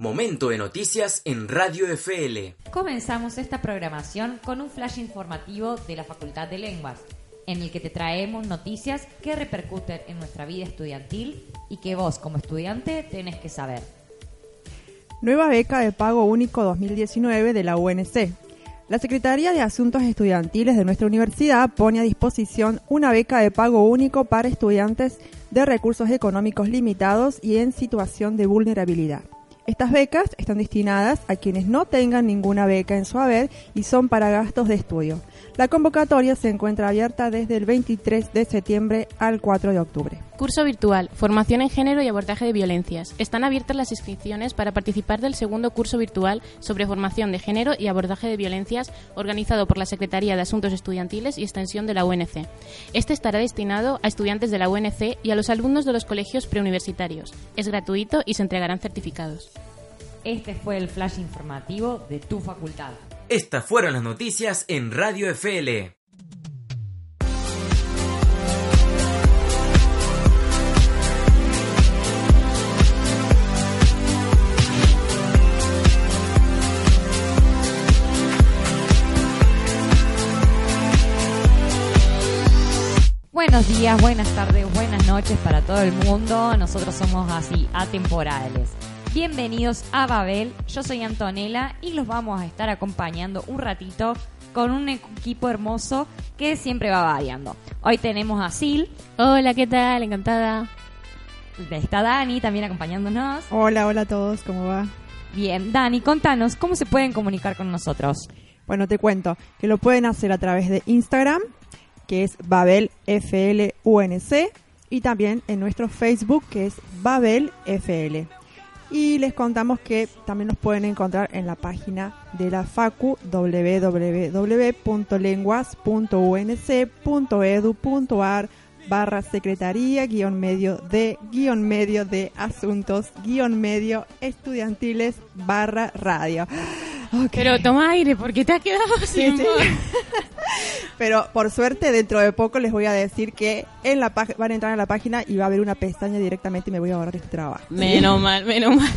Momento de noticias en Radio FL. Comenzamos esta programación con un flash informativo de la Facultad de Lenguas, en el que te traemos noticias que repercuten en nuestra vida estudiantil y que vos como estudiante tenés que saber. Nueva beca de pago único 2019 de la UNC. La Secretaría de Asuntos Estudiantiles de nuestra universidad pone a disposición una beca de pago único para estudiantes de recursos económicos limitados y en situación de vulnerabilidad. Estas becas están destinadas a quienes no tengan ninguna beca en su haber y son para gastos de estudio. La convocatoria se encuentra abierta desde el 23 de septiembre al 4 de octubre. Curso virtual, formación en género y abordaje de violencias. Están abiertas las inscripciones para participar del segundo curso virtual sobre formación de género y abordaje de violencias organizado por la Secretaría de Asuntos Estudiantiles y Extensión de la UNC. Este estará destinado a estudiantes de la UNC y a los alumnos de los colegios preuniversitarios. Es gratuito y se entregarán certificados. Este fue el flash informativo de tu facultad. Estas fueron las noticias en Radio FL. Buenos días, buenas tardes, buenas noches para todo el mundo. Nosotros somos así, atemporales. Bienvenidos a Babel, yo soy Antonella y los vamos a estar acompañando un ratito con un equipo hermoso que siempre va variando. Hoy tenemos a Sil. Hola, ¿qué tal? Encantada. Está Dani también acompañándonos. Hola, hola a todos, ¿cómo va? Bien, Dani, contanos, ¿cómo se pueden comunicar con nosotros? Bueno, te cuento que lo pueden hacer a través de Instagram, que es Babel FLUNC, y también en nuestro Facebook, que es Babel FL. Y les contamos que también nos pueden encontrar en la página de la Facu www.lenguas.unc.edu.ar barra secretaría guion medio de guion medio de asuntos guion medio estudiantiles barra radio. Pero toma aire porque te has quedado sin sí. Pero por suerte dentro de poco les voy a decir que en la van a entrar a la página y va a haber una pestaña directamente y me voy a ahorrar este trabajo. Menos mal, menos mal.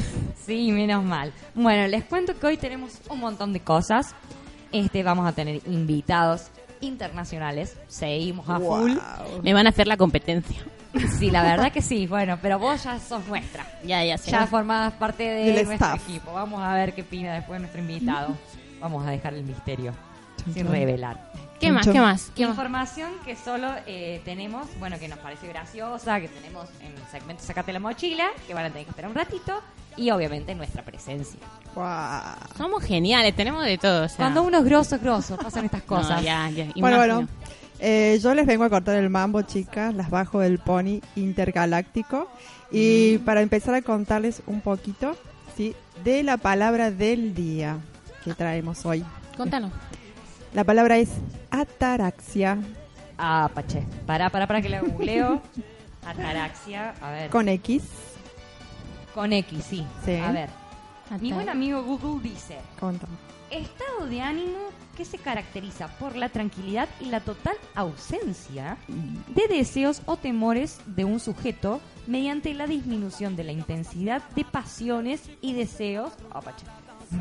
Sí, menos mal. Bueno, les cuento que hoy tenemos un montón de cosas. Este, vamos a tener invitados internacionales. Seguimos a full. Wow. Me van a hacer la competencia. Sí, la verdad que sí. Bueno, pero vos ya sos nuestra. Ya, ya. Ya formabas parte de Del nuestro staff. equipo. Vamos a ver qué opina después nuestro invitado. Vamos a dejar el misterio Chun. revelar. ¿Qué más? ¿Qué más? ¿Qué más? Información que solo eh, tenemos, bueno, que nos parece graciosa, que tenemos en el segmento Sacate la mochila, que van a tener que esperar un ratito, y obviamente nuestra presencia. Wow. Somos geniales, tenemos de todo. o sea. Cuando uno es grosso, grosso, pasan estas No, cosas. ya, ya, Bueno, bueno. eh, yo les vengo a cortar el mambo, chicas, las bajo del pony intergaláctico. Y Mm. para empezar a contarles un poquito, ¿sí? De la palabra del día que traemos hoy. Contanos. La palabra es ataraxia, Ah, pache. Pará, pará, para que la googleo. Ataraxia, a ver. con X. Con X, sí. Sí. A ver. Mi buen amigo Google dice, Contame. estado de ánimo que se caracteriza por la tranquilidad y la total ausencia de deseos o temores de un sujeto mediante la disminución de la intensidad de pasiones y deseos oh, pache,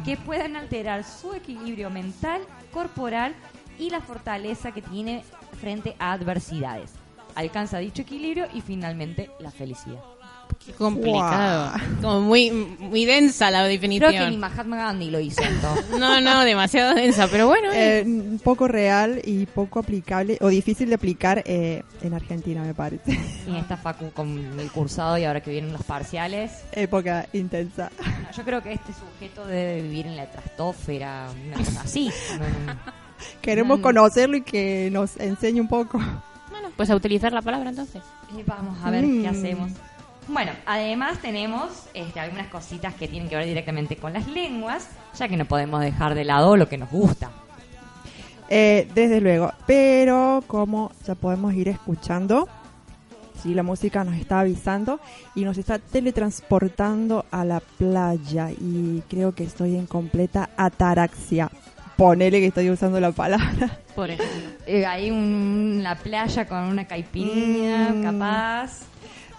que puedan alterar su equilibrio mental, corporal y la fortaleza que tiene frente a adversidades. Alcanza dicho equilibrio y finalmente la felicidad. Qué complicado. Como muy, muy densa la definición. Creo que ni Mahatma Gandhi lo hizo esto. No, no, demasiado densa, pero bueno. eh. Eh, un poco real y poco aplicable, o difícil de aplicar eh, en Argentina, me parece. Y esta Facu con el cursado y ahora que vienen los parciales. Época intensa. No, yo creo que este sujeto debe vivir en la estratosfera, una cosa así. No, Queremos Mm. conocerlo y que nos enseñe un poco. Bueno, pues a utilizar la palabra entonces. Y vamos a ver Mm. qué hacemos. Bueno, además tenemos este, algunas cositas que tienen que ver directamente con las lenguas, ya que no podemos dejar de lado lo que nos gusta. Eh, desde luego, pero como ya podemos ir escuchando, sí, la música nos está avisando y nos está teletransportando a la playa y creo que estoy en completa ataraxia. Ponele que estoy usando la palabra. Por ejemplo. Eh, hay un, la playa con una caipirinha, Mm. capaz.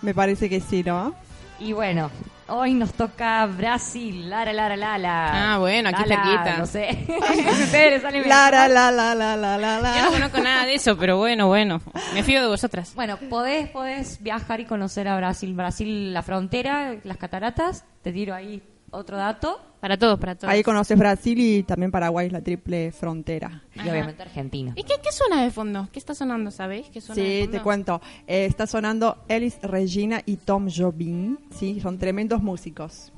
Me parece que sí, ¿no? Y bueno, hoy nos toca Brasil, Lara, Lara, Lara. Ah, bueno, aquí Lala, cerquita. No sé. Ustedes les sale mejor. La, la, la, la, la, la, la, Yo no conozco nada de eso, pero bueno, bueno. Me fío de vosotras. Bueno, podés, podés viajar y conocer a Brasil. Brasil, la frontera, las cataratas. Te tiro ahí otro dato. Para todos, para todos. Ahí conoces Brasil y también Paraguay, la triple frontera. Y Ajá. obviamente Argentina. ¿Y qué, qué suena de fondo? ¿Qué está sonando, sabéis? ¿Qué suena de Sí, fondo? te cuento. Eh, está sonando Elis Regina y Tom Jobim. Sí, son tremendos músicos.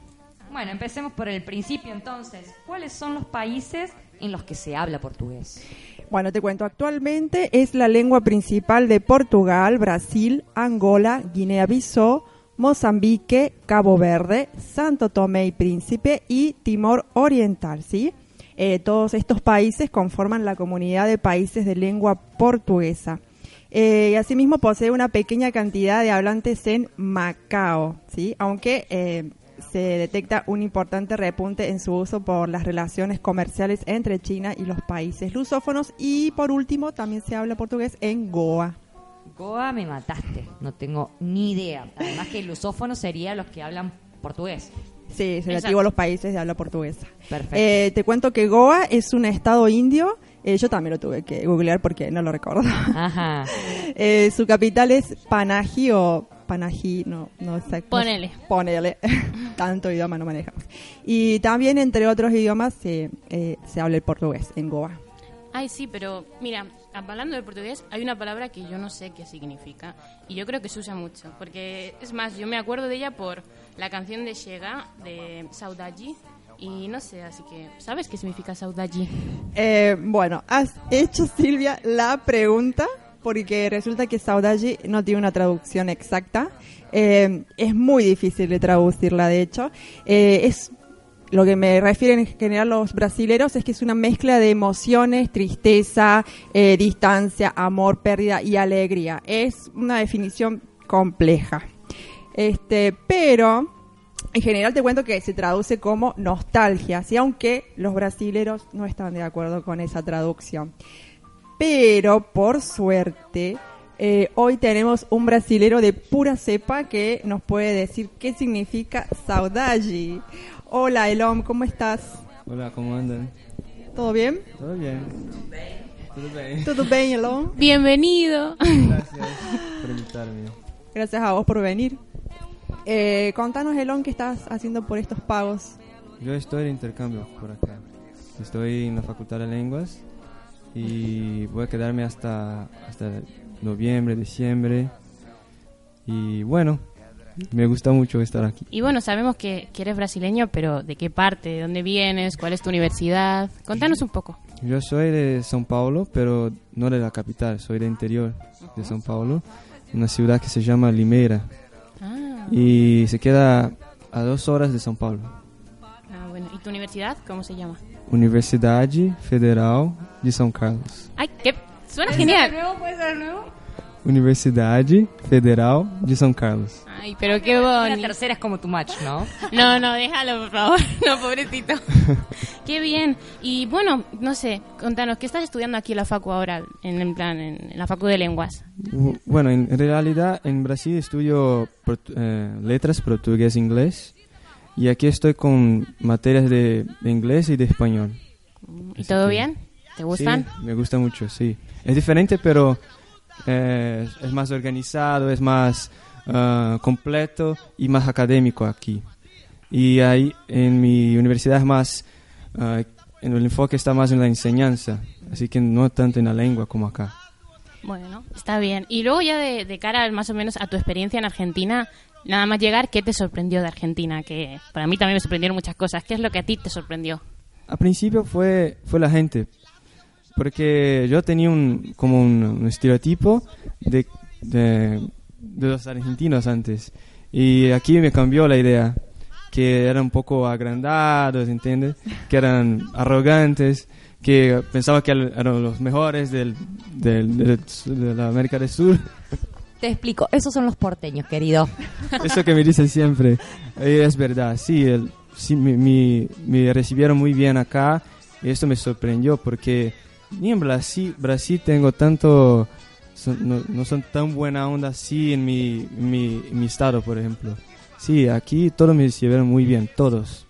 Bueno, empecemos por el principio entonces. ¿Cuáles son los países en los que se habla portugués? Bueno, te cuento, actualmente es la lengua principal de Portugal, Brasil, Angola, Guinea-Bissau, Mozambique, Cabo Verde, Santo Tomé y Príncipe y Timor Oriental, ¿sí? Eh, todos estos países conforman la comunidad de países de lengua portuguesa. Eh, y asimismo posee una pequeña cantidad de hablantes en Macao, ¿sí? Aunque eh, se detecta un importante repunte en su uso por las relaciones comerciales entre China y los países lusófonos. Y por último, también se habla portugués en Goa. Goa me mataste, no tengo ni idea. Además que el lusófono sería los que hablan portugués. Sí, es Exacto. relativo a los países de habla portuguesa. Perfecto. Eh, te cuento que Goa es un estado indio. Eh, yo también lo tuve que googlear porque no lo recuerdo. Ajá. Eh, su capital es Panaji o Panaji, no, no sé. Ponele. Ponele. Tanto idioma no manejamos. Y también, entre otros idiomas, se, eh, se habla el portugués en Goa. Ay, sí, pero mira, hablando del portugués, hay una palabra que yo no sé qué significa y yo creo que se usa mucho, porque es más, yo me acuerdo de ella por la canción de Chega de Saudade y no sé, así que ¿sabes qué significa Saudade? Eh, bueno, has hecho, Silvia, la pregunta porque resulta que saudade no tiene una traducción exacta. Eh, es muy difícil de traducirla, de hecho. Eh, es lo que me refieren en general los brasileros es que es una mezcla de emociones, tristeza, eh, distancia, amor, pérdida y alegría. Es una definición compleja. Este, pero en general te cuento que se traduce como nostalgia, ¿sí? aunque los brasileros no están de acuerdo con esa traducción. Pero por suerte, eh, hoy tenemos un brasilero de pura cepa que nos puede decir qué significa saudade. Hola Elom, ¿cómo estás? Hola, ¿cómo andan? ¿Todo bien? ¿Todo bien? ¿Todo bien? ¿Todo bien, Elom? Bienvenido. Gracias por invitarme. Gracias a vos por venir. Eh, contanos, Elon, qué estás haciendo por estos pagos. Yo estoy de intercambio por acá. Estoy en la Facultad de Lenguas y voy a quedarme hasta, hasta noviembre, diciembre. Y bueno, me gusta mucho estar aquí. Y bueno, sabemos que, que eres brasileño, pero ¿de qué parte? ¿De dónde vienes? ¿Cuál es tu universidad? Contanos un poco. Yo soy de São Paulo, pero no de la capital, soy del interior de São Paulo, una ciudad que se llama Limeira Ah, y se queda a dos horas de São Paulo. ah, bueno. ¿Y tu universidad? ¿Cómo se llama? Universidade Federal de São Carlos. ¡Ay, qué! Suena genial. nuevo? ¿Puede ser de nuevo? Universidade Federal de São Carlos. Ay, pero qué La bonito. tercera es como tu match, ¿no? No, no, déjalo, por favor. No, pobrecito. Qué bien. Y bueno, no sé, contanos, ¿qué estás estudiando aquí en la Facu ahora? En, en plan, en, en la Facu de Lenguas. Bu- Bueno, en realidad en Brasil estudio portu- eh, letras portugués e inglés y aquí estoy con materias de, de inglés y de español. ¿Y Así todo que- bien? ¿Te gustan? Sí, me gusta mucho, sí. Es diferente, pero eh, es más organizado, es más ah, completo y más académico aquí. Y ahí en mi universidad es más, ah, en el enfoque está más en la enseñanza, así que no tanto en la lengua como acá. Bueno, está bien. Y luego ya de, de cara más o menos a tu experiencia en Argentina, nada más llegar, ¿qué te sorprendió de Argentina? Que para mí también me sorprendieron muchas cosas. ¿Qué es lo que a ti te sorprendió? Al principio fue, fue la gente, porque yo tenía un, como un, un estereotipo de, de, de los argentinos antes, y aquí me cambió la idea, que eran un poco agrandados, ¿entiendes? Que eran arrogantes, que pensaba que eran los mejores del, del, del- de la América del Sur. Te explico, esos son los porteños, querido. Eso que me dicen siempre. Eh, es verdad, sí, el, sí me, me- me recibieron muy bien acá y esto me sorprendió porque ni en Brasil, Brasil tengo tanto, son- no, no son tan buena onda así en mi, mi, mi estado, por ejemplo. Sí, aquí todos me recibieron muy bien, todos.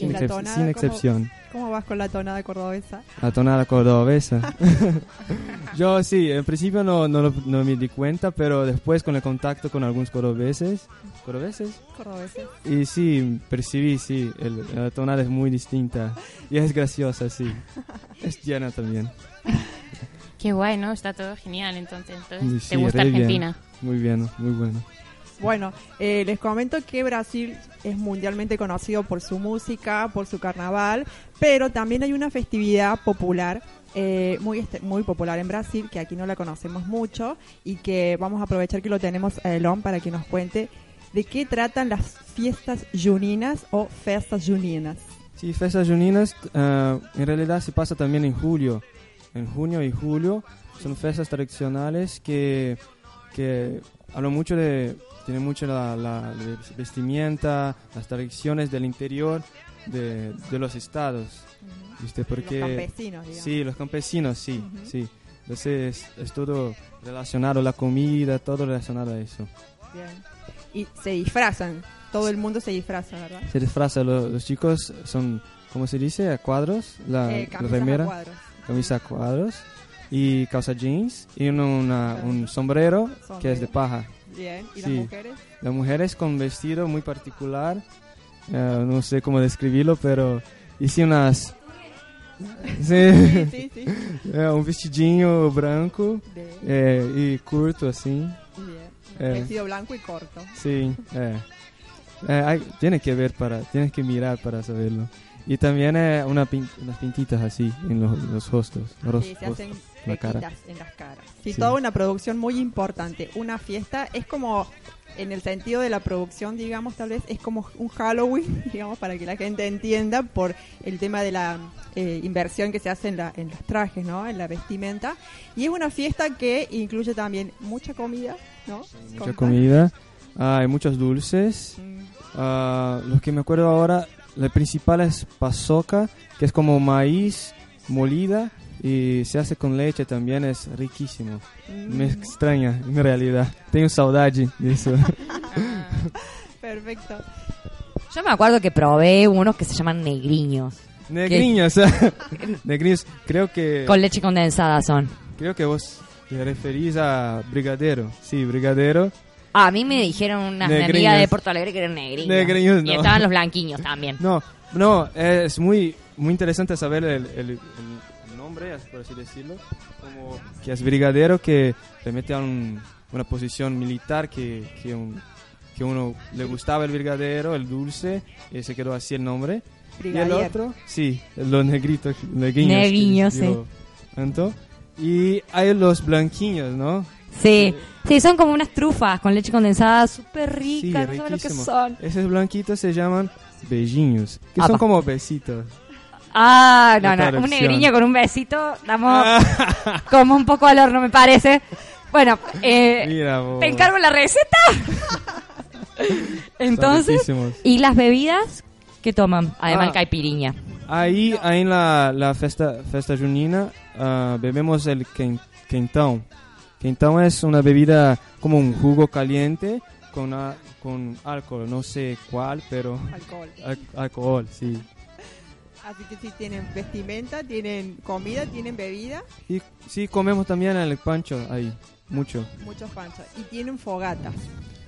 ¿Y Sin, la excep- tonada sin cómo- excepción. ¿Cómo vas con la tonada cordobesa? La tonada cordobesa. Yo sí, en principio no, no, no me di cuenta, pero después con el contacto con algunos cordobeses, cordobeses, Cordobesa. y sí, percibí, sí, el- la tonada es muy distinta. Y es graciosa, sí. Es llena también. Qué guay, ¿no? Está todo genial, entonces. entonces Sí, ¿Te gusta re bien. Argentina? Muy bien, muy bueno. Bueno, eh, les comento que Brasil es mundialmente conocido por su música, por su carnaval, pero también hay una festividad popular eh, muy este- muy popular en Brasil que aquí no la conocemos mucho y que vamos a aprovechar que lo tenemos a Elon para que nos cuente de qué tratan las fiestas juninas o festas juninas. Sí, fiestas juninas ah, en realidad se pasa también en julio. En junio y julio son fiestas tradicionales que, que hablan mucho de, tienen mucho la, la vestimenta, las tradiciones del interior de, de los estados. ¿Viste? Porque, Los campesinos, digamos. Sí, los campesinos, sí, Ujú. sí. Entonces es todo relacionado, la comida, todo relacionado a eso. Bien. Y se disfrazan, todo el mundo se disfraza, ¿verdad? Se disfraza, lo- los chicos son, ¿cómo se dice? A cuadros, la, Eh, la camisas a remera. cuadros. camisa a cuadros y calza jeans y una- una- un sombrero que es de paja. Bien. ¿Y Sí. las mujeres? Las mujeres con vestido muy particular, eh, no sé cómo describirlo, pero hice unas... Sí, Sí, sí. eh, un vestidinho branco De- eh, y curto así. Bien. Eh. Vestido blanco y corto. Sí, eh. Eh, hay- tiene que ver para, tienes que mirar para saberlo. Y también eh, una pin- unas pintitas así en los, los rostros. los Sí, se hacen la cara. en las caras. Sí, Sí. toda una producción muy importante. Una fiesta es como, en el sentido de la producción, digamos, tal vez es como un Halloween, digamos, para que la gente entienda por el tema de la eh, inversión que se hace en, la, en los trajes, ¿no? En la vestimenta. Y es una fiesta que incluye también mucha comida, ¿no? Mucha Con- comida, ah, hay muchos dulces. Mm, Ah, los que me acuerdo ahora, la principal es pasoca, que es como maíz molida y se hace con leche también, es riquísimo. Me mm, extraña, en realidad. Tengo saudade de eso. Perfecto. Yo me acuerdo que probé unos que se llaman negriños. Negriños, negriños. Creo que, Con leche condensada son. creo que vos te referís a brigadero. Sí, brigadero. A mí me dijeron una Negriños. amiga de Porto Alegre que eran negriños. Negriños, Y no. estaban los blanquiños también. No, no, es muy, muy interesante saber el, el- el por así decirlo, como que es brigadero que remite a un- una posición militar que, que, un- que uno le gustaba el brigadero, el dulce, y se quedó así el nombre. Y el Brigadier. otro, sí, los negritos, negriños. Negriños, digo Anto. Y hay los blanquiños, ¿no? Sí, sí, son como unas trufas con leche condensada súper Sí, ricas. no sabes lo que son. Esos blanquitos se llaman beijinhos, que Apa. son como besitos. Ah, no, no, un negriño con un besito, damos como un poco al horno, me parece. Bueno, eh, Mira, te encargo la receta. Entonces. ¿y las bebidas que toman? Además, Ah. caipiriña. Ahí, ahí en la, la festa, festa junina ah, bebemos el quen- quentão. Quentão es una bebida como un jugo caliente con, a- con alcohol, no sé cuál, pero Alcohol. al- alcohol, sí. Así que sí tienen vestimenta, tienen comida, tienen bebida, Y sí, comemos también el pancho ahí, mucho. muchos panchos. Y tienen fogatas,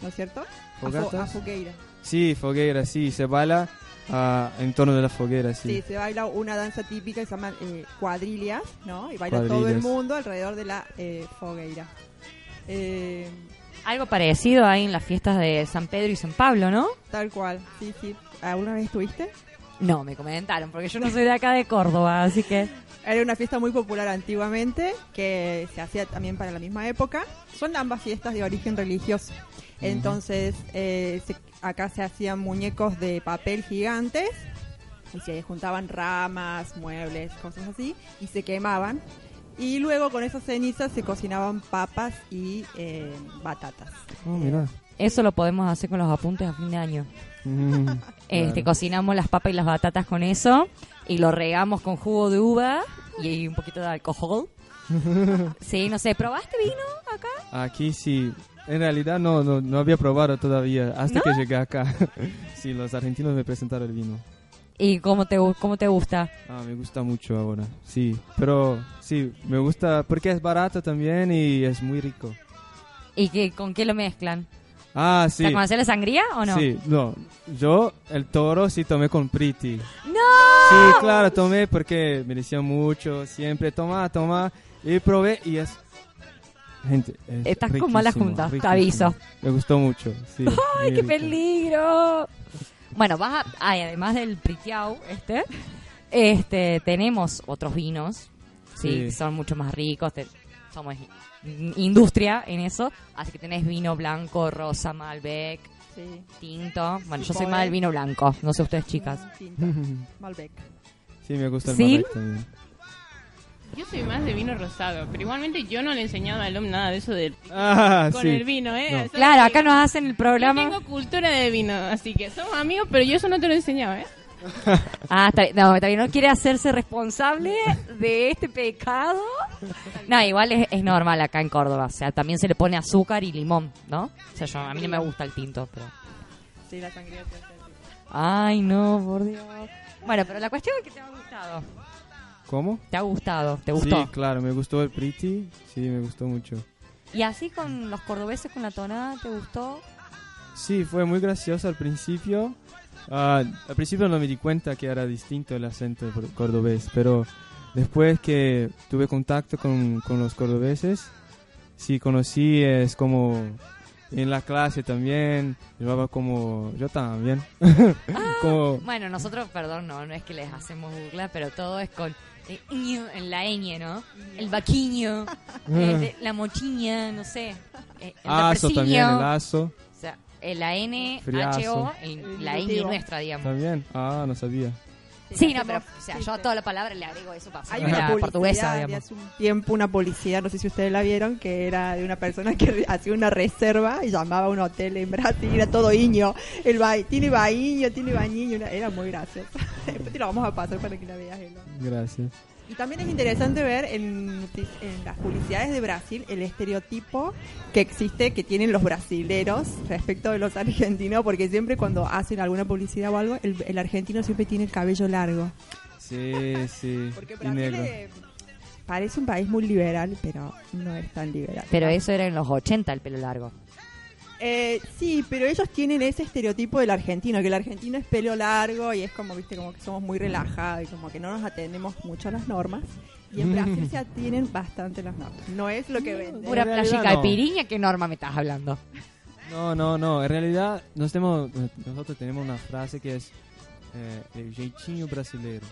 ¿no es cierto? A fo- ¿Fogatas? A, fogueira. Sí, foguera, sí, se baila ah, en torno de la foguera, Sí. sí. se baila una danza típica que se llama eh, cuadrillas, ¿no? Y baila todo el mundo alrededor de la eh, fogueira. Eh, Algo parecido ahí en las fiestas de San Pedro y San Pablo, ¿no? tal cual, sí, sí. ¿Alguna vez estuviste? No, me comentaron, porque yo no soy de acá de Córdoba, así que... Era una fiesta muy popular antiguamente, que se hacía también para la misma época. Son ambas fiestas de origen religioso. Entonces, eh, se- acá se hacían muñecos de papel gigantes y se juntaban ramas, muebles, cosas así, y se quemaban. Y luego con esas cenizas se cocinaban papas y eh, batatas. Oh, mira. Eso lo podemos hacer con los apuntes a fin de año. Mm, Este, claro. cocinamos las papas y las batatas con eso y lo regamos con jugo de uva y un poquito de alcohol. Sí, no sé, ¿probaste vino acá? Aquí sí, en realidad no, no, no había probado todavía hasta ¿No? que llegué acá. sí, los argentinos me presentaron el vino. ¿Y cómo te, cómo te gusta? Ah, me gusta mucho ahora, sí. Pero sí, me gusta porque es barato también y es muy rico. ¿Y qué, con qué lo mezclan? Ah, sí. ¿Te conoces la sangría o no? Sí, no. Yo el toro sí tomé con Priti. ¡No! Sí, claro, tomé porque me decían mucho, siempre toma, toma. Y probé y es... Gente, es Estás con riquísimo, juntas, te aviso. Me gustó mucho, sí. ¡Ay, qué rico. peligro! Bueno, vas a, ay, además del Pritiau, este, este, tenemos otros vinos, sí, Sí. que son mucho más ricos, te- somos in- industria en eso, así que tenés vino blanco, rosa, Malbec, Sí. tinto. Bueno, Sí, yo soy más del vino blanco, no sé ustedes chicas. Tinto, Malbec. Sí, me gusta el ¿Sí? Malbec también. Yo soy más de vino rosado, pero igualmente yo no le he enseñado al hombre nada de eso del Ah, con sí. el vino, ¿eh? No. Claro, acá nos hacen el Yo programa. tengo cultura de vino, así que somos amigos, pero yo eso no te lo he enseñado, ¿eh? Ah, está, bien. no, bien, no quiere hacerse responsable de este pecado. No, igual es, es normal acá en Córdoba, o sea, también se le pone azúcar y limón, ¿no? O sea, yo, a mí no me gusta el tinto, pero... Sí, la sangría. Ay, no, por Dios. Bueno, pero la cuestión es que te ha gustado. ¿Cómo? ¿Te ha gustado? ¿Te gustó? Sí, claro, me gustó el Pretty. Sí, me gustó mucho. ¿Y así con los cordobeses, con la tonada, te gustó? Sí, fue muy gracioso al principio. Ah, al principio no me di cuenta que era distinto el acento cordobés, pero después que tuve contacto con, con los cordobeses, sí conocí, es como en la clase también, llevaba como yo también. como, Bueno, nosotros, perdón, no, no es que les hacemos burla, pero todo es con eh, ño en la ñ, ¿no? El vaquiño, eh, la mochiña, no sé. eh, el aso también, el aso la N, Friazo. H, O, el- la ñ nuestra, digamos. también. Ah, no sabía. Sí, no, pero, o sea, yo a toda la palabra le agrego eso para Hay una la portuguesa, digamos. hace un tiempo, una publicidad, no sé si ustedes la vieron, que era de una persona que hacía una reserva y llamaba a un hotel en Brasil, era todo iño. El ba tiene baño, tiene bañiño, era muy gracioso. Después te lo vamos a pasar para que la veas. Gracias. Y también es interesante ver en, en las publicidades de Brasil el estereotipo que existe, que tienen los brasileros respecto de los argentinos, porque siempre cuando hacen alguna publicidad o algo, el, el argentino siempre tiene el cabello largo. Sí, sí. Porque Brasil parece un país muy liberal, pero no es tan liberal. Pero eso era en los 80, el pelo largo. Eh, sí, pero ellos tienen ese estereotipo del argentino, que el argentino es pelo largo y es como, viste, como que somos muy relajados y como que no nos atendemos mucho a las normas. Y en Brasil se atienen bastante las normas. No es lo que venden. Realidad playica de no. piriña, ¿qué norma me estás hablando? No, no, no. En realidad nos tenemos, nosotros tenemos una frase que es eh, el jeitinho brasileiro.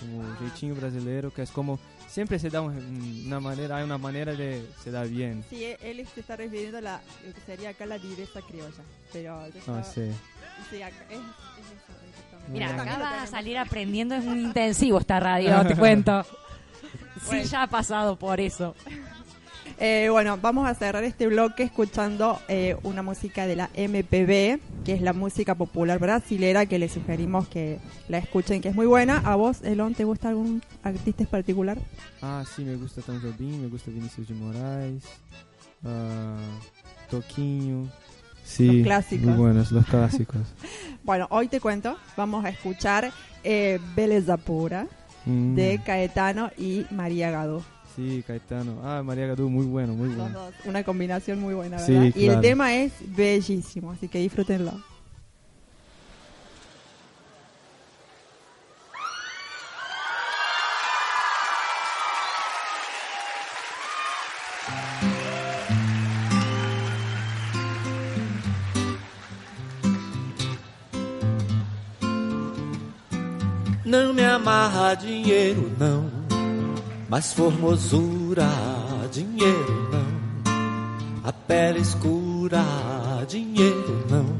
Como Ah. jeitinho brasileiro, que es como siempre se da un- una manera, hay una manera de se da bien. Sí, él- se está refiriendo a la, lo que sería acá la viveza criolla. Pero yo No estaba- sé. sí, acá- es, es eso, exactamente. Mira, acá vas a salir aprendiendo, es muy intensivo esta radio, te cuento. Sí, ya ha pasado por eso. Eh, bueno, vamos a cerrar este bloque escuchando eh, una música de la MPB, que es la música popular brasilera, que les sugerimos que la escuchen, que es muy buena. ¿A vos, Elon, te gusta algún artista en particular? Ah, sí, me gusta Tom Jobim, me gusta Vinicius de Moraes, ah, Toquinho. Sí, Los clásicos. muy buenos, los clásicos. Bueno, hoy te cuento, vamos a escuchar eh, Beleza Pura Mm, de Caetano y María Gado. Sí, Caetano. Ah, María Gadú, muy bueno, muy Los bueno. dos, una combinación muy buena, Sí, ¿verdad? Y el claro. tema es bellísimo, así que disfrútenlo. Não me amarra dinheiro, não. Mas formosura, dinheiro, não. A pele escura, dinheiro, não.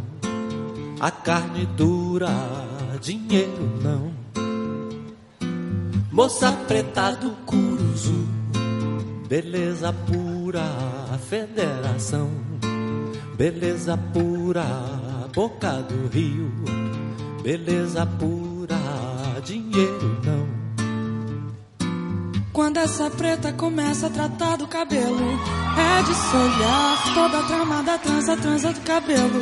A carne dura, dinheiro, não. Moça preta do Curuzu, beleza pura, federação. Beleza pura, boca do rio. Beleza pura, dinheiro não. Quando essa preta começa a tratar do cabelo, é de se olhar toda tramada, trança, trança do cabelo.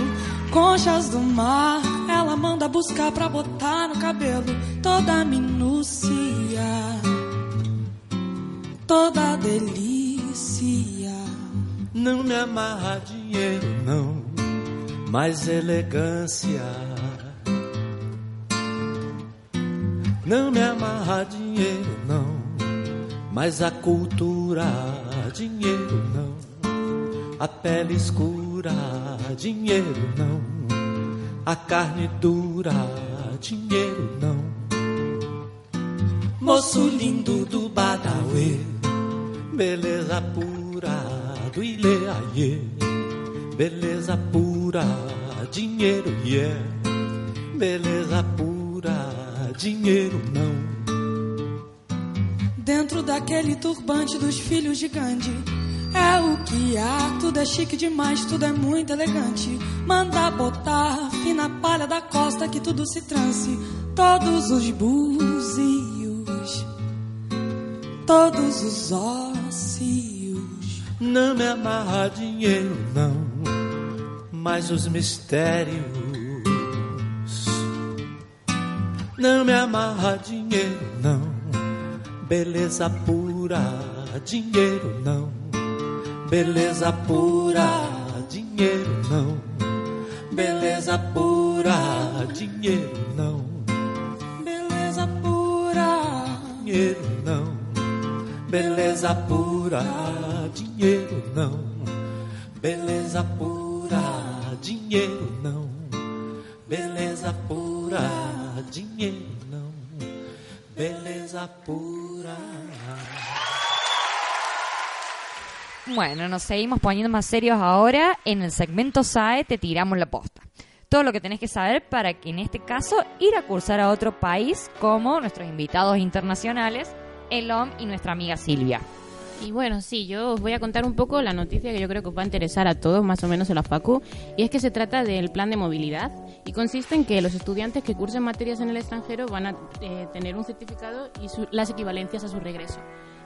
Conchas do mar, ela manda buscar pra botar no cabelo toda minúcia, toda delícia. Não me amarra dinheiro, não, mas elegância. Não me amarra dinheiro, não, mas a cultura, dinheiro não. A pele escura, dinheiro não. A carne dura, dinheiro não. Moço lindo do Badawi, beleza pura do Ileaie. Beleza pura, dinheiro yeah. Beleza pura, dinheiro não. Dentro daquele turbante dos filhos de Gandhi é o que há, tudo é chique demais, tudo é muito elegante. Manda botar fina palha da costa que tudo se transe. Todos os búzios, todos os ósseos. Não me amarra dinheiro, não, mas os mistérios. Não me amarra dinheiro, não, beleza pura, dinheiro não Beleza pura, dinheiro não. Beleza pura, dinheiro não. Beleza pura, dinheiro não. Beleza pura, dinheiro não. Beleza pura, dinheiro não. Beleza pura, dinheiro. Beleza pura. Bueno, nos seguimos poniendo más serios ahora. En el segmento SAE te tiramos la posta. Todo lo que tenés que saber para que en este caso ir a cursar a otro país como nuestros invitados internacionales, Elom y nuestra amiga Silvia. Y bueno, sí, yo os voy a contar un poco la noticia que yo creo que os va a interesar a todos, más o menos en la FACU, y es que se trata del plan de movilidad y consiste en que los estudiantes que cursen materias en el extranjero van a eh, tener un certificado y las equivalencias a su regreso.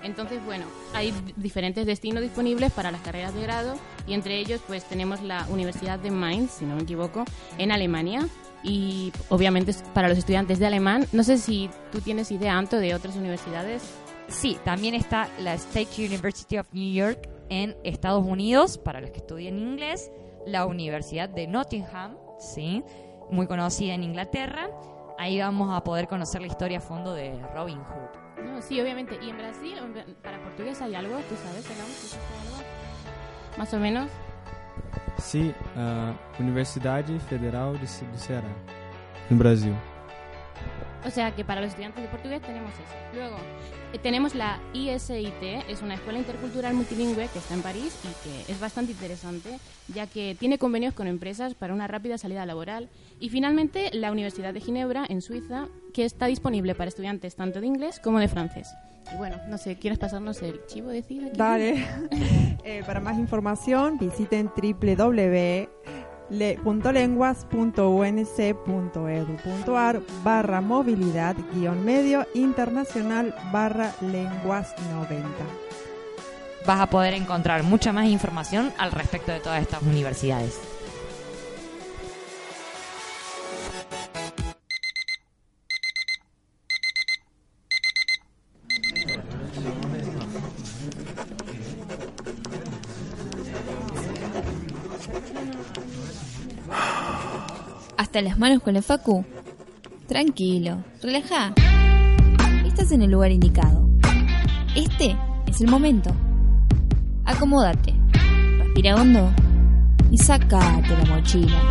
Entonces, bueno, hay diferentes destinos disponibles para las carreras de grado y entre ellos pues tenemos la Universidad de Mainz, si no me equivoco, en Alemania y obviamente para los estudiantes de alemán. No sé si tú tienes idea, Anto, de otras universidades. Sí, también está la State University of New York en Estados Unidos para los que estudian inglés, la Universidad de Nottingham, sí, muy conocida en Inglaterra. Ahí vamos a poder conocer la historia a fondo de Robin Hood. No, sí, obviamente. ¿Y en Brasil, para portugués hay algo? ¿Tú sabes, algo? Más o menos. Sí, a Universidad Federal de Ceará, en Brasil. O sea que para los estudiantes de portugués tenemos eso. Luego, eh, tenemos la ISIT, es una escuela intercultural multilingüe que está en París y que es bastante interesante, ya que tiene convenios con empresas para una rápida salida laboral. Y finalmente, la Universidad de Ginebra, en Suiza, que está disponible para estudiantes tanto de inglés como de francés. Y bueno, no sé, ¿quieres pasarnos el chivo decir aquí? Dale. eh, para más información, visiten www le.lenguas.unc.edu.ar barra movilidad guion medio internacional barra lenguas 90. Vas a poder encontrar mucha más información al respecto de todas estas universidades. Hasta las manos con el facu. Tranquilo, relaja. Estás en el lugar indicado. Este es el momento. Acomódate, respira hondo y sacate la mochila.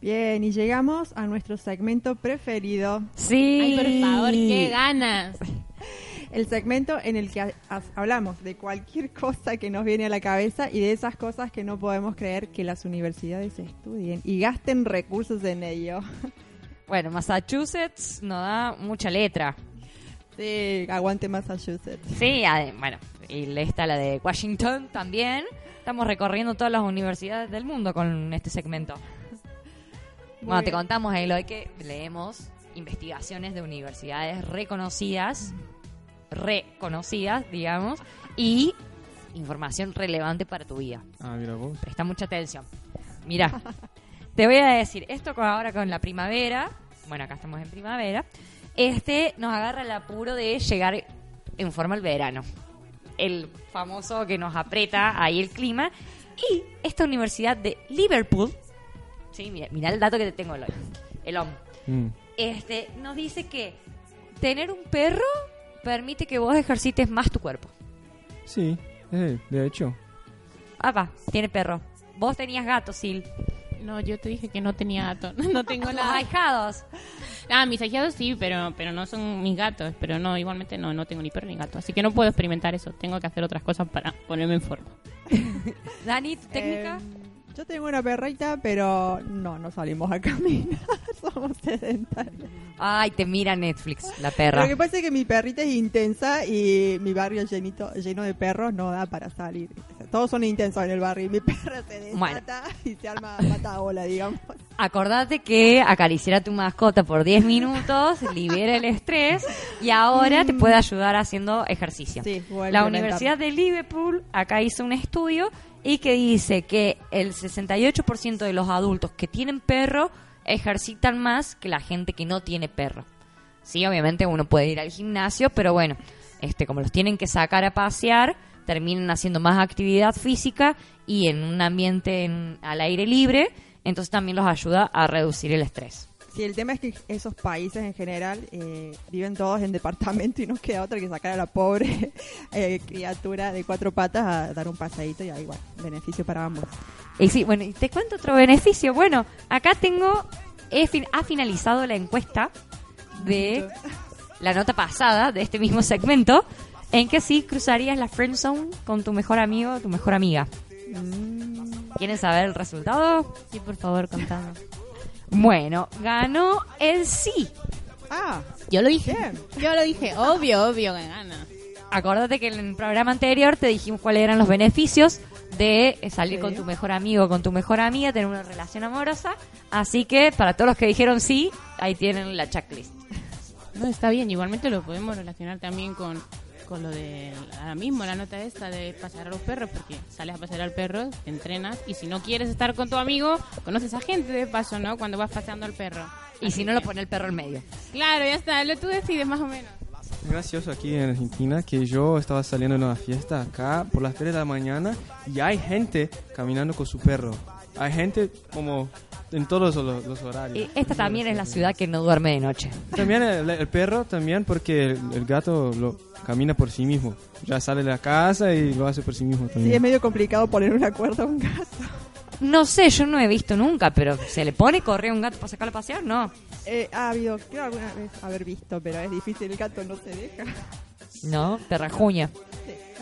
Bien, y llegamos a nuestro segmento preferido. Sí. Ay, por favor, qué ganas el segmento en el que hablamos de cualquier cosa que nos viene a la cabeza y de esas cosas que no podemos creer que las universidades estudien y gasten recursos en ello. Bueno, Massachusetts nos da mucha letra. Sí, aguante Massachusetts. Sí, bueno, y está la de Washington también. Estamos recorriendo todas las universidades del mundo con este segmento. bueno, te contamos, Eloy, que leemos investigaciones de universidades reconocidas, reconocidas, digamos, y información relevante para tu vida. Ah, mira vos. Presta mucha atención. Mira, te voy a decir, esto con, ahora con la primavera, bueno, acá estamos en primavera, este nos agarra el apuro de llegar en forma al verano. El famoso que nos aprieta ahí el clima. Y esta universidad de Liverpool, sí, mira, mira el dato que te tengo, el hombre, Mm. este, nos dice que tener un perro permite que vos ejercites más tu cuerpo. Sí, eh, de hecho. Ah, va, tiene perro. Vos tenías gato, Sil. No, yo te dije que no tenía gato. No tengo Los nada. ahijados. Ah, mis ahijados sí, pero, pero no son mis gatos. Pero no, igualmente no, no tengo ni perro ni gato. Así que no puedo experimentar eso. Tengo que hacer otras cosas para ponerme en forma. Dani, ¿tu técnica? Eh, yo tengo una perrita, pero no, no salimos a caminar. Somos sedentarios. Ay, te mira Netflix, la perra. Lo que pasa es que mi perrita es intensa y mi barrio llenito, lleno de perros no da para salir. Todos son intensos en el barrio y mi perra se desata y se arma pataola, digamos. Acordate que acariciar a tu mascota por 10 minutos libera el estrés y ahora te puede ayudar haciendo ejercicio. Sí, la. Universidad de Liverpool acá hizo un estudio y que dice que el 68% de los adultos que tienen perro ejercitan más que la gente que no tiene perro. Sí, obviamente uno puede ir al gimnasio, pero bueno, este como los tienen que sacar a pasear, terminan haciendo más actividad física y en un ambiente en- al aire libre, entonces también los ayuda a reducir el estrés. Sí, el tema es que esos países en general eh, viven todos en departamento y no queda otra que sacar a la pobre eh, criatura de cuatro patas a dar un paseíto y ahí, bueno, beneficio para ambos. Y sí, bueno, y te cuento otro beneficio. Bueno, acá tengo, he fin- ha finalizado la encuesta de la nota pasada de este mismo segmento, en que sí cruzarías la friend zone con tu mejor amigo o tu mejor amiga. ¿Quieren saber el resultado? Sí, por favor, contame. Bueno, ganó el sí. Ah, Yo lo dije. bien. Yo lo dije. Obvio, obvio que gana. Acordate que en el programa anterior te dijimos cuáles eran los beneficios de eh, salir Sí. con tu mejor amigo o con tu mejor amiga, tener una relación amorosa. Así que para todos los que dijeron sí, ahí tienen la checklist. No, está bien. Igualmente lo podemos relacionar también con, con lo de ahora mismo, la nota esta de pasear a los perros, porque sales a pasear al perro, te entrenas, y si no quieres estar con tu amigo, conoces a gente de paso, ¿no? Cuando vas paseando al perro. Y Así si no, lo pone el perro en medio. Claro, ya está. Lo tú decides más o menos. Es gracioso aquí en Argentina que yo estaba saliendo en una fiesta acá por las 3 de la mañana y hay gente caminando con su perro. Hay gente como en todos los, los horarios. Y esta también es la ciudad que no duerme de noche. También el, el perro, también porque el, el gato lo camina por sí mismo. Ya sale de la casa y lo hace por sí mismo Sí, también. es medio complicado poner una cuerda a un gato. No sé, yo no he visto nunca, pero ¿se le pone correr a un gato para sacarlo a pasear? No. Eh, ha habido, creo alguna vez haber visto, pero es difícil, el gato no se deja. No, te rajuña.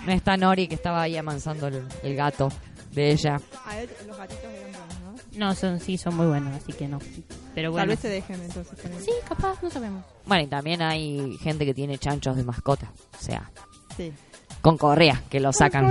No está Nori que estaba ahí amansando el, el gato de ella. A él, los gatitos buenos, ¿no? Son, sí, son muy buenos, así que no. Pero bueno. Tal vez se dejen entonces. él. Sí, capaz, no sabemos. Bueno, y también hay gente que tiene chanchos de mascota. O sea, Sí. con correa, que lo sacan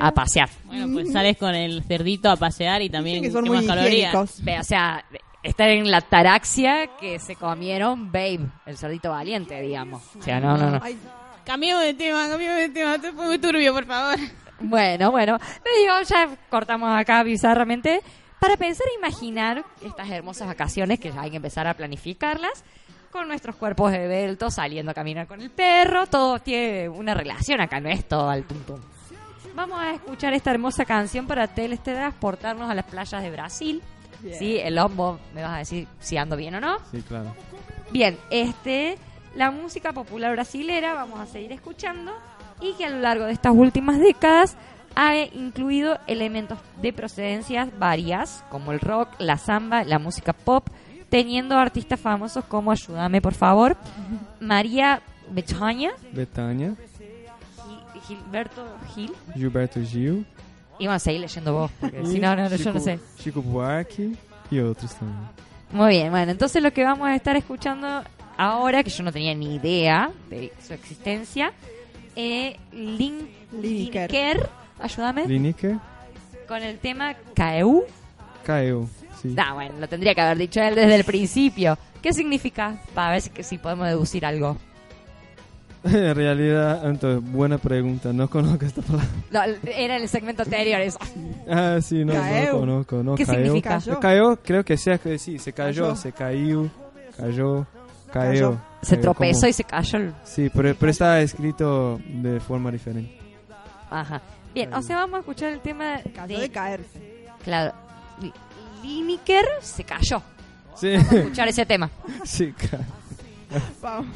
a pasear. Bueno, pues sales con el cerdito a pasear y también que son muy calorías. O sea, estar en la taraxia que se comieron Babe, el cerdito valiente, digamos. O sea, no, no, no. Ay, Cambiemos de tema, cambiemos de tema. Esto fue muy turbio, por favor. Bueno, bueno. Te digo, ya cortamos acá bizarramente. Para pensar e imaginar estas hermosas vacaciones que ya hay que empezar a planificarlas con nuestros cuerpos esbeltos, saliendo a caminar con el perro, todo tiene una relación acá, no es todo al tuntum. Vamos a escuchar esta hermosa canción para teletransportarnos a las playas de Brasil. Bien. Sí, el hombo, me vas a decir si ando bien o no. Sí, claro. Bien, este, la música popular brasilera vamos a seguir escuchando y que a lo largo de estas últimas décadas ha incluido elementos de procedencias varias, como el rock, la samba, la música pop, teniendo artistas famosos como, ayúdame por favor, María Bethânia Betania, y Gilberto Gil. Gilberto Gil. Y vamos a seguir leyendo vos, porque si no, no, no, yo no sé. Chico Buarque y otros también. Muy bien, bueno, entonces lo que vamos a estar escuchando ahora, que yo no tenía ni idea de su existencia, eh, Lin- Lineker. Lineker, ayúdame, Lineker, con el tema Kaeu. Caeo. Sí. Ah, bueno, lo tendría que haber dicho él desde el principio. ¿Qué significa? Para ver si, si podemos deducir algo. en realidad, entonces, buena pregunta. No conozco esta palabra. No, era en el segmento anterior eso. Ah, sí, no, no Caeo. conozco. No, ¿Qué significa? Cayó. Cayó, creo que sea que sí, se cayó, Cayó. se cayó, cayó, cayó. Se tropezó como- y se cayó. Sí, pero, pero está escrito de forma diferente. Ajá. Bien, o sea, vamos a escuchar el tema Cayó de caerse. Claro. Li- Lineker se cayó. Sí, Vamos a escuchar ese tema. sí, ca- Vamos.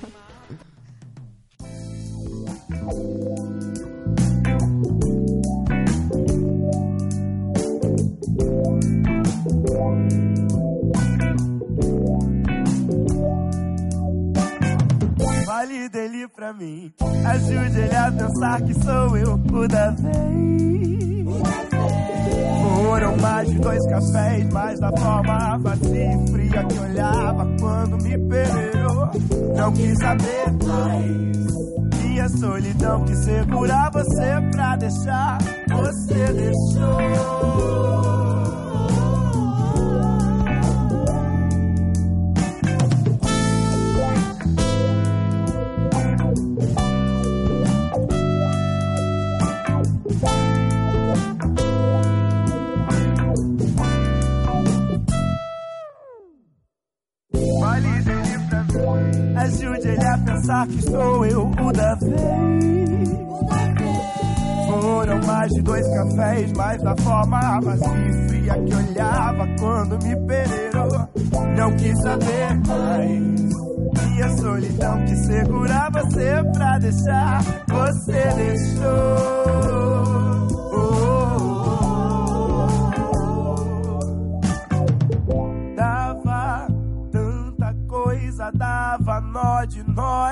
Fale dele pra mim, ajude ele a pensar que sou eu o da vez. Foram mais de dois cafés, mas da forma vazia e fria que olhava quando me peneirou. Não quis saber mais. Minha solidão que segurar você pra deixar, você deixou. A que sou eu o da vez. Foram mais de dois cafés, mas da forma vazia e fria que olhava quando me peneirou. Não quis saber mais. Minha solidão que segurar você pra deixar, você deixou. Dava tanta coisa, dava nó de nós,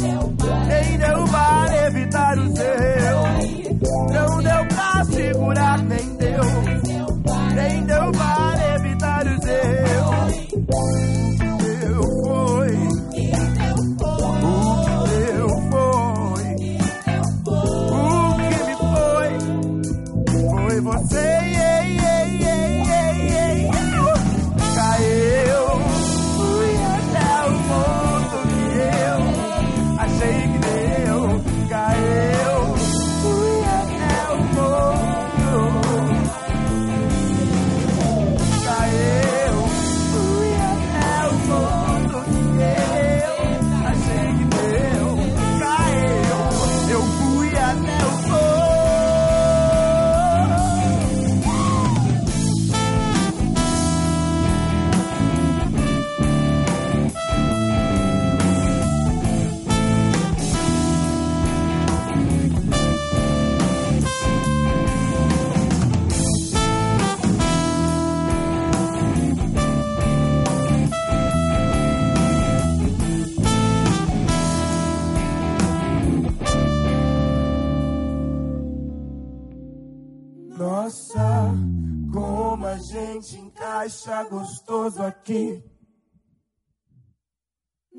encaixa gostoso aqui.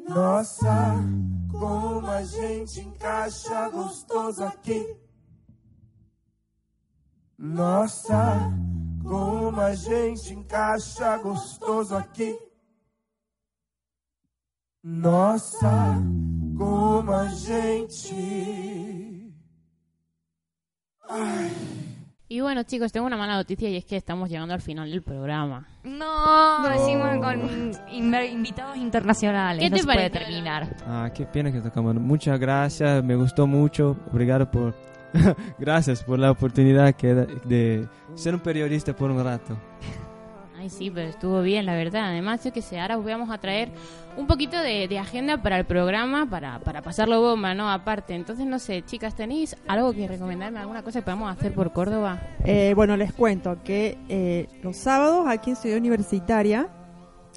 Nossa, como a gente encaixa gostoso aqui. Nossa, como a gente encaixa gostoso aqui. Nossa, como a gente. Ai. Y bueno, chicos, tengo una mala noticia y es que estamos llegando al final del programa. No, decimos con in- invitados internacionales. ¿Qué no te se puede parece? terminar. Ah, qué pena que tocamos. Muchas gracias, me gustó mucho. Obrigado por. gracias por la oportunidad que da- de ser un periodista por un rato. Ay, sí, pero estuvo bien, la verdad. Además, yo que sé, ahora os vamos a traer un poquito de, agenda para el programa, para, para pasarlo bomba, ¿no? Aparte. Entonces, no sé, chicas, ¿tenéis algo que recomendarme? ¿Alguna cosa que podamos hacer por Córdoba? Eh, bueno, les cuento que eh, los sábados aquí en Ciudad Universitaria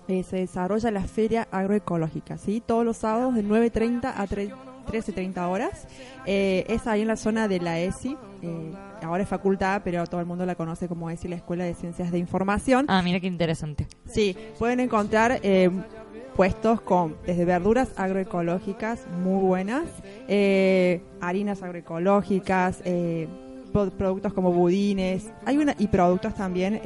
eh, se desarrolla la Feria Agroecológica, ¿sí? Todos los sábados de 9.30 a 3 13.30 horas. Eh, es ahí en la zona de la ESI. eh, ahora es facultad, pero todo el mundo la conoce como ESI, la Escuela de Ciencias de Información. Ah, mira qué interesante. Sí, pueden encontrar eh, puestos con desde verduras agroecológicas muy buenas, eh, harinas agroecológicas, eh, pro- productos como budines, hay una y productos también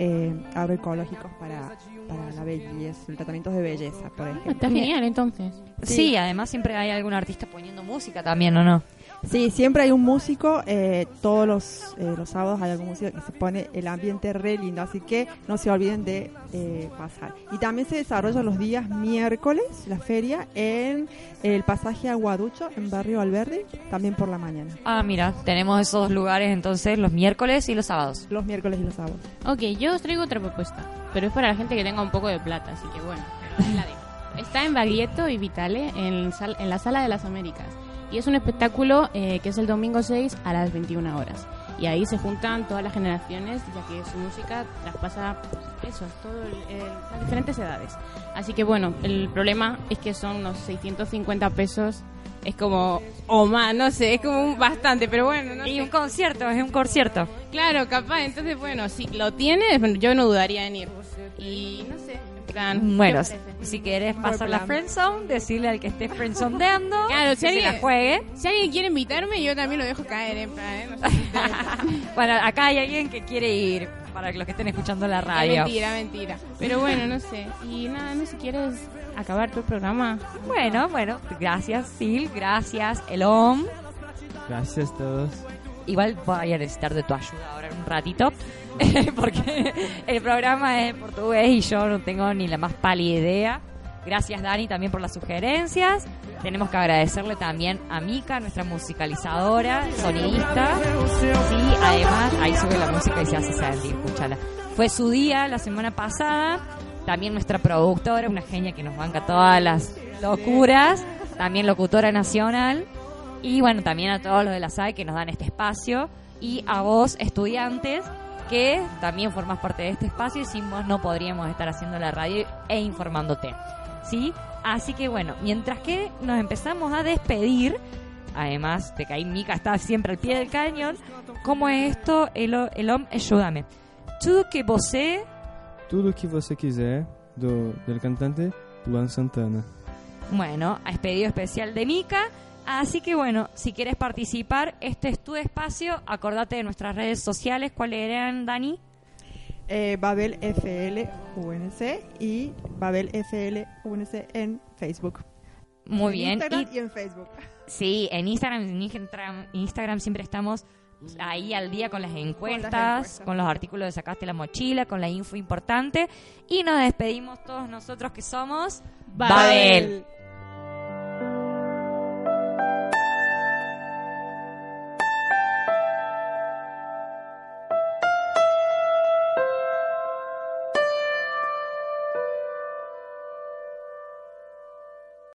agroecológicos para para la belleza, tratamientos de belleza, por ejemplo. Está genial, entonces. Sí. además siempre hay algún artista poniendo música también, ¿o no? Sí, siempre hay un músico, eh, todos los, eh, los sábados hay algún músico que se pone el ambiente re lindo, así que no se olviden de eh, pasar. Y también se desarrolla los días miércoles la feria en el pasaje Aguaducho, en Barrio Alberdi, también por la mañana, Ah, mira, tenemos esos dos lugares entonces los miércoles y los sábados. los miércoles y los sábados. Ok, yo os traigo otra propuesta, pero es para la gente que tenga un poco de plata, así que bueno, la. Está en Baglietto y Vitale, en, sal- en la Sala de las Américas. Y es un espectáculo eh, que es el domingo 6 a las 21 horas. Y ahí se juntan todas las generaciones, ya que su música traspasa eso, todo el- el- las diferentes edades. Así que bueno, el problema es que son unos 650 pesos. Es como, o más, no sé, es como un bastante, pero bueno, no Y sé. un concierto, es un concierto. Claro, capaz. Entonces, bueno, si lo tienes, yo no dudaría en ir. Y no plan. Bueno, si querés pasar la friendzone, decirle al que esté friendzoneando Claro, si que se alguien- la juegue. Si alguien quiere invitarme, yo también lo dejo caer, en plan, ¿eh? No sé si ustedes- Bueno, acá hay alguien que quiere ir, para los que estén escuchando la Es radio. mentira, mentira. Pero bueno, no sé. Y nada, no sé si quieres acabar tu programa. Bueno, bueno, gracias Sil, gracias Elom. Gracias a todos. Igual voy a necesitar de tu ayuda ahora en un ratito, porque el programa es en portugués y yo no tengo ni la más pálida idea. Gracias Dani también por las sugerencias. Tenemos que agradecerle también a Mika, nuestra musicalizadora, sonidista. Sí, además, ahí sube la música y se hace sentir, escúchala. Fue su día la semana pasada. También nuestra productora, una genia que nos banca todas las locuras. También locutora nacional. Y bueno, también a todos los de la SAE que nos dan este espacio. Y a vos, estudiantes, que también formás parte de este espacio y sin vos no podríamos estar haciendo la radio e informándote. ¿Sí? Así que bueno, mientras que nos empezamos a despedir, además de que ahí Mika está siempre al pie del cañón, ¿cómo es esto? El, el hombre, ayúdame. Tudo que você Tudo que você quiser do, del cantante Luan Santana. Bueno, a pedido especial de Mica. Así que bueno, si quieres participar, este es tu espacio. Acordate de nuestras redes sociales. ¿Cuáles eran, Dani? Eh, Babel FL UNC y Babel FL UNC en Facebook. Muy En bien. Instagram Y- y en Facebook. sí, en Instagram, en Instagram, Instagram siempre estamos ahí al día con las encuestas, encuestas. con los artículos de Sacaste la Mochila, con la info importante. Y nos despedimos todos nosotros que somos Babel. Babel.